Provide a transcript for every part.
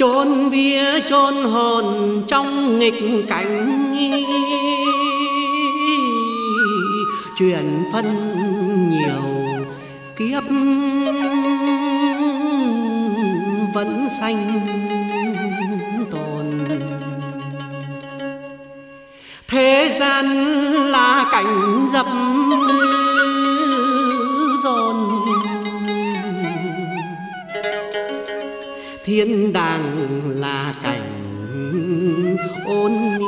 chôn vía chôn hồn trong nghịch cảnh. Truyền phân nhiều, kiếp vẫn sanh tồn. Thế gian là cảnh dập thiên đàng là cảnh ôn ni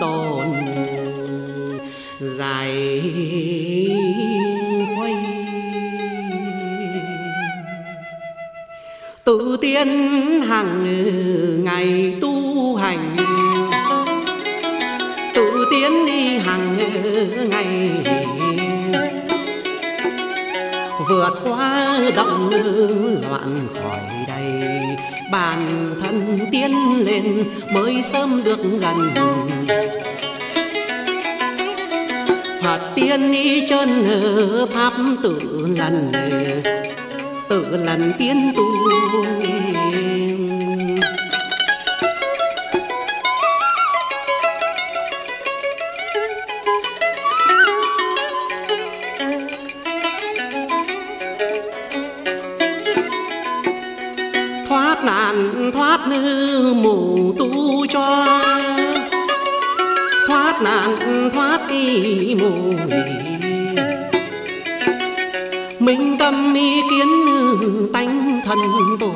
tồn. Dài khuây tự tiên hàng động loạn khỏi đây. Bản thân tiến lên mới sớm được gần Phật tiên y chân pháp tự lần tự lần tiến tu. Mù tu cho. Thoát nạn, thoát y mù minh tâm ý kiến tánh thân tổ.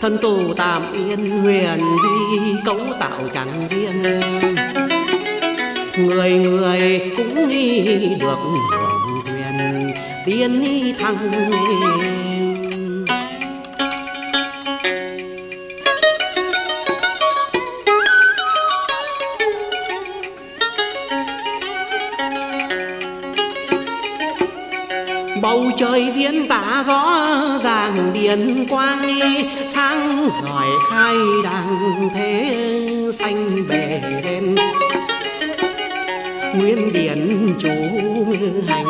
Thân tổ tạm yên huyền vi, cấu tạo chẳng riêng. Người người cũng đi được hưởng quyền, tiên thăng trời diễn tả rõ ràng điện quang, sáng giỏi khai đàng thế xanh bề đen. Nguyên điển chủ hành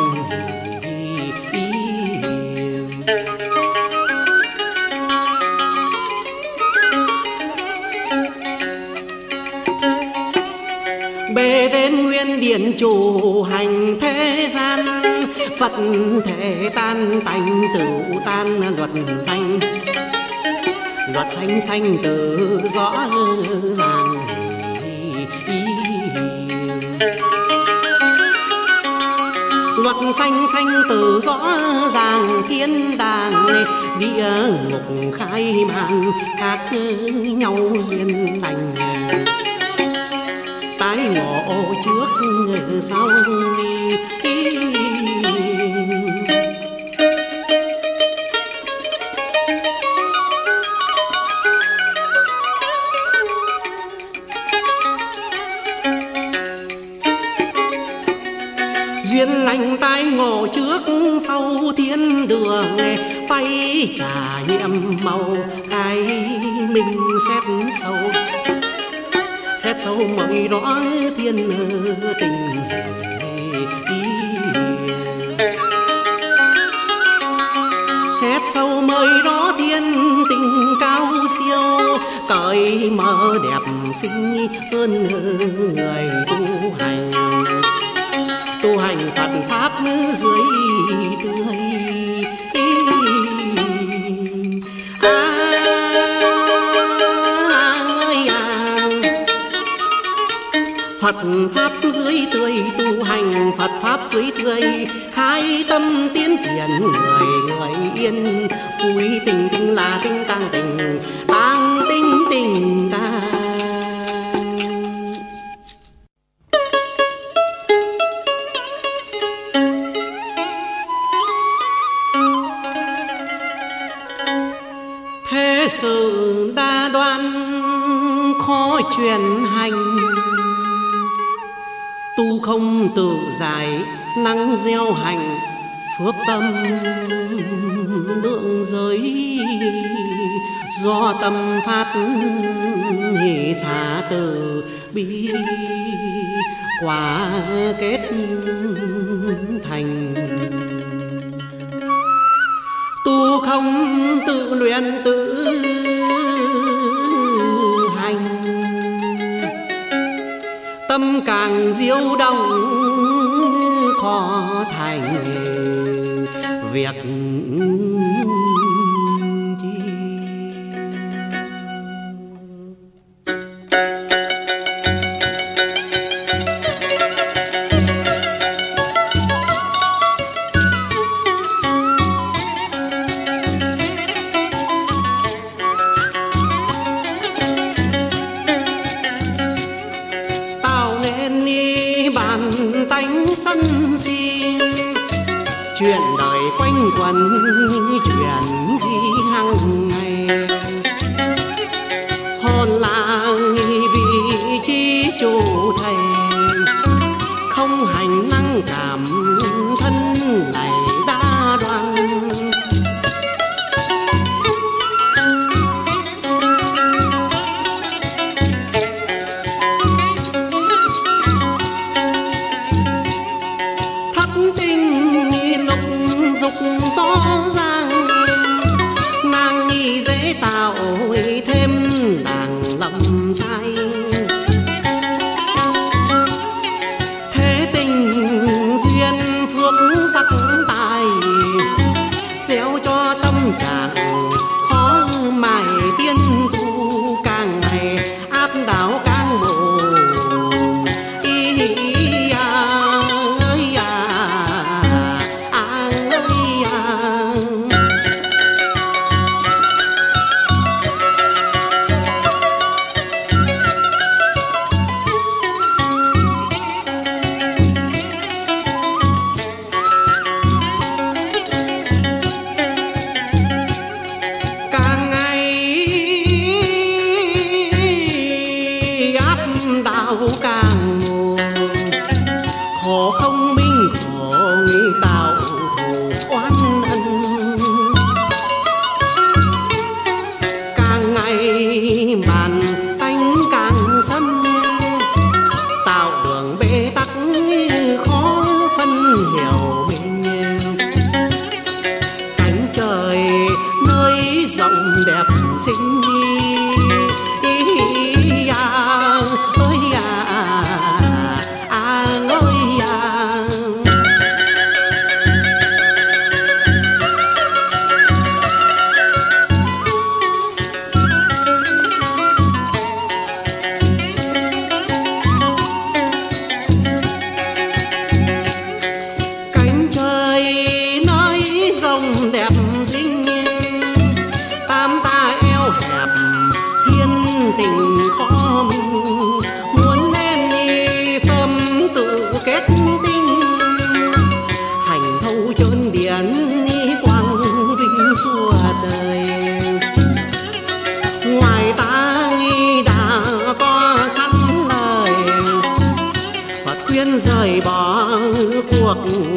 bề đến nguyên điển chủ hành thế gian phật thể tan tành tự tan luật danh. Luật xanh xanh tự rõ ràng luật xanh xanh tự rõ ràng thiên đàng địa ngục khai màn khác nhau duyên lành tái ngộ trước sau đi phay trà nhiệm màu, cái mình xét sâu. Xét sâu mọi rõ thiên tình xét sâu mời đó thiên tình cao siêu, cởi mở đẹp xinh hơn người tu hành. Tu hành Phật pháp dưới tươi. Phật pháp dưới tươi tu hành, Phật pháp dưới tươi khai tâm tiến triển người người yên. Vui tình tình là tình tăng tình tăng tình tình ta. Thế sự đa đoan khó truyền hành tự giải, năng gieo hành, phước tâm, lượng giới. Do tâm phát hỷ xả từ, bi quả kết thành. Tu không tự luyện tự hành, tâm càng diêu động khó thành việc mm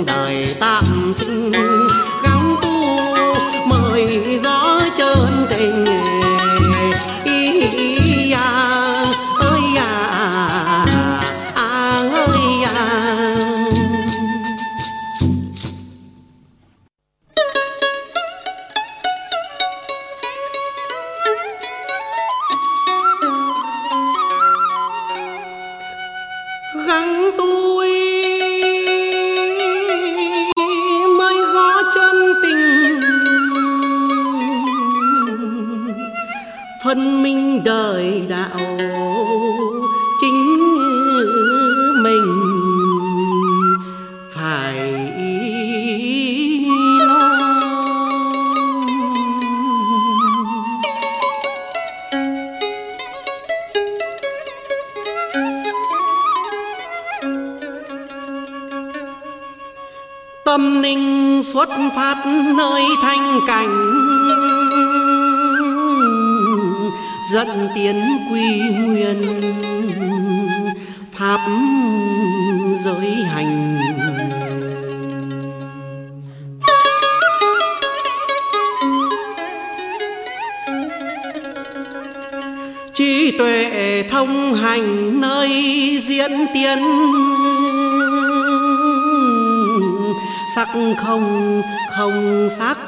đời ta. Phân minh đời đạo, chính mình phải lo. Tâm linh xuất phát nơi thanh cảnh dẫn tiến quy nguyên. Pháp giới hành. Trí tuệ thông hành nơi diễn tiến. Sắc không không sắc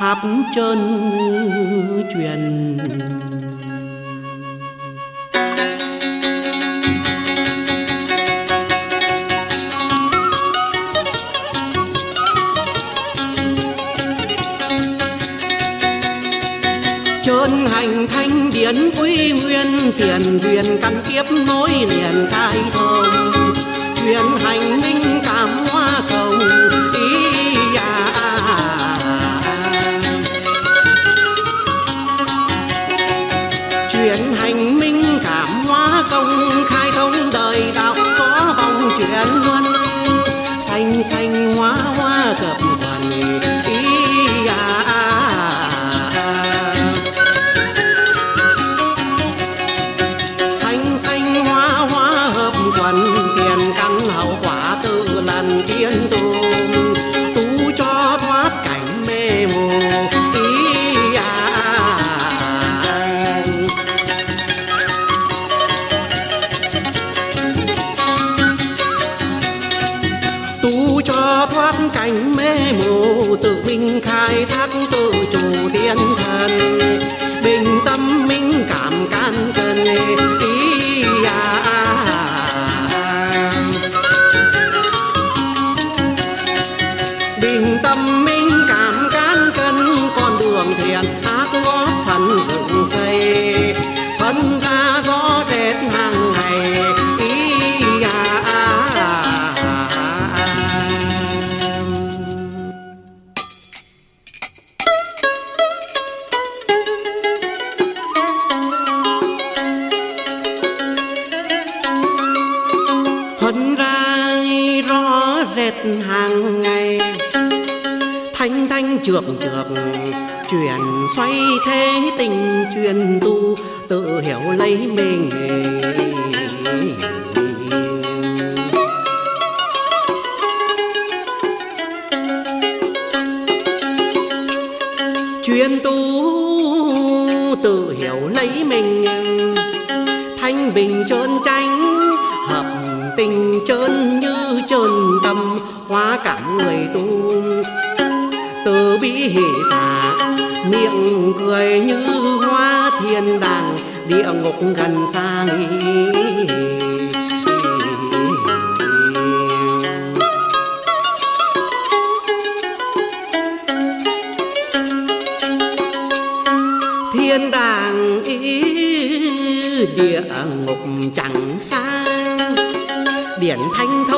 pháp chân truyền. Trơn hành thanh điển quy nguyên tiền duyên căn kiếp nối liền khai thông. Truyền hành minh rệt hàng ngày. Thanh thanh trượt trượt, chuyển xoay thế tình truyền tu, tự hiểu lấy mình truyền tu, tự hiểu lấy mình. Thanh bình trơn tránh, hợp tình trơn như trơn tâm, hóa cảm người tu. Từ bi hỷ xả miệng cười như hoa thiên đàng, địa ngục gần xa thiên đàng ý, địa ngục chẳng xa. Điển thanh thông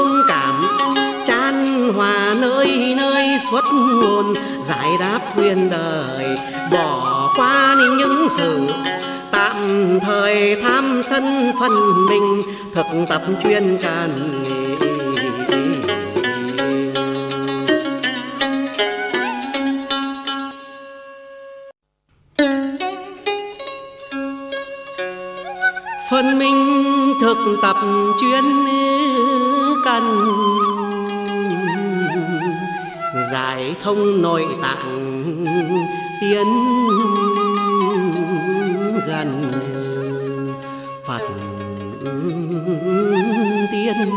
xuất nguồn, giải đáp khuyên đời, bỏ qua những sự tạm thời tham sân phân mình, thực tập chuyên cần phân minh thực tập chuyên cần giải thông nội tạng tiến gần. Phật tiên.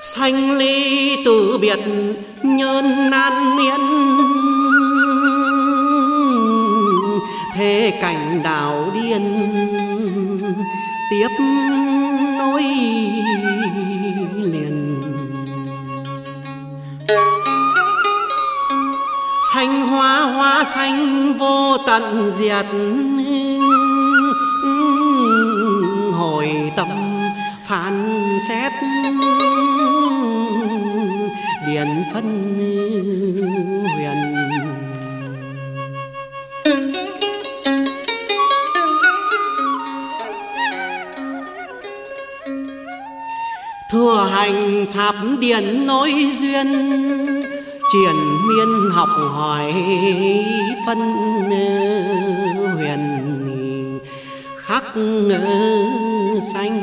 Sanh ly từ biệt nhân nan miên. Thế cảnh đảo điên tiếp nối liền. Xanh hoa hoa xanh vô tận diệt. Hồi tâm phán xét điển phân huyền. Hành pháp điển nối duyên, truyền miên học hỏi phân huyền khắc xanh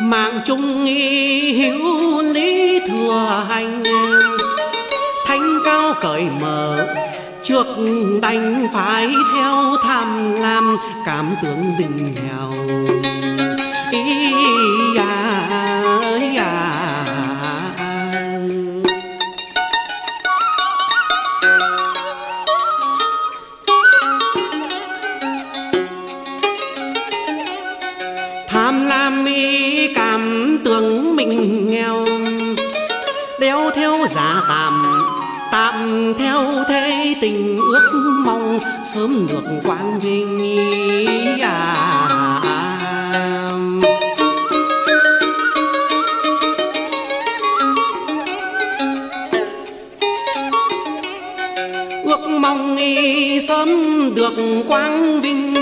mạng trung hữu lý thừa hành cao cởi mở trước đành phải theo tham lam cảm tưởng bình nghèo theo thế tình ước mong, sớm được quang vinh à. Ước mong y sớm được quang vinh.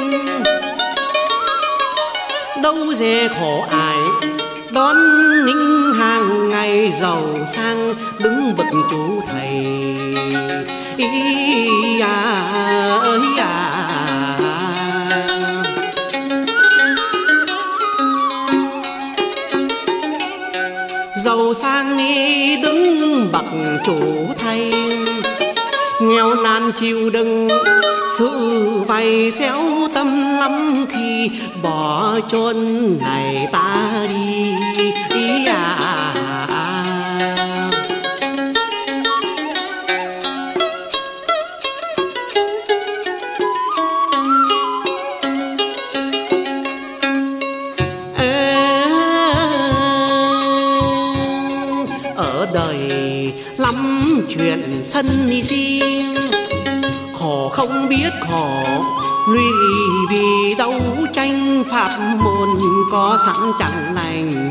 Đâu dễ khổ ai đón ninh hàng ngày giàu sang, đứng bậc chú thầy ý à ơi à. Giàu sang đi đứng bậc chủ thay, nghèo nan chịu đựng sự vay xéo tâm lắm khi bỏ chôn này ta đi. Lắm chuyện sân si, riêng. Khổ không biết khổ lụy vì đấu tranh pháp môn có sẵn chẳng lành.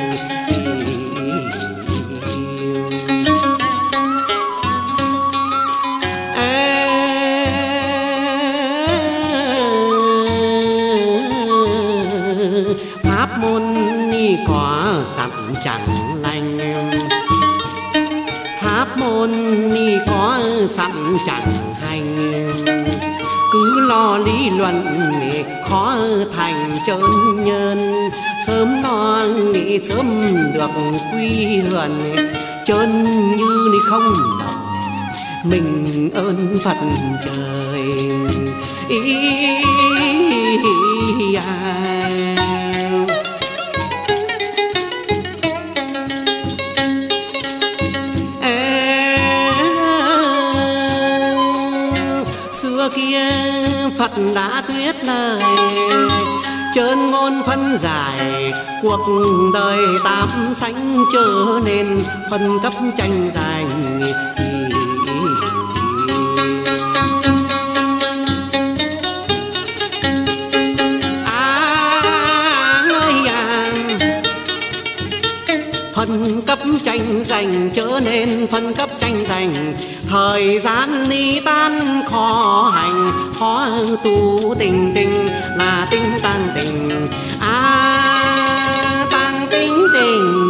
Luận khó thành chân nhân. Sớm non nghĩ sớm được quy huyền chân như ni không đồng. Mình ơn phật trời. Ý à. xưa Phật đã thuyết lời. Trơn ngôn phân giải, Cuộc đời tám sanh trở nên Phân cấp tranh giành. À, à. Phân cấp tranh giành trở nên phân cấp tranh giành thời gian ni tan, khó hành, khó tu tình tình, là tinh tăng tình. À tăng tình tình.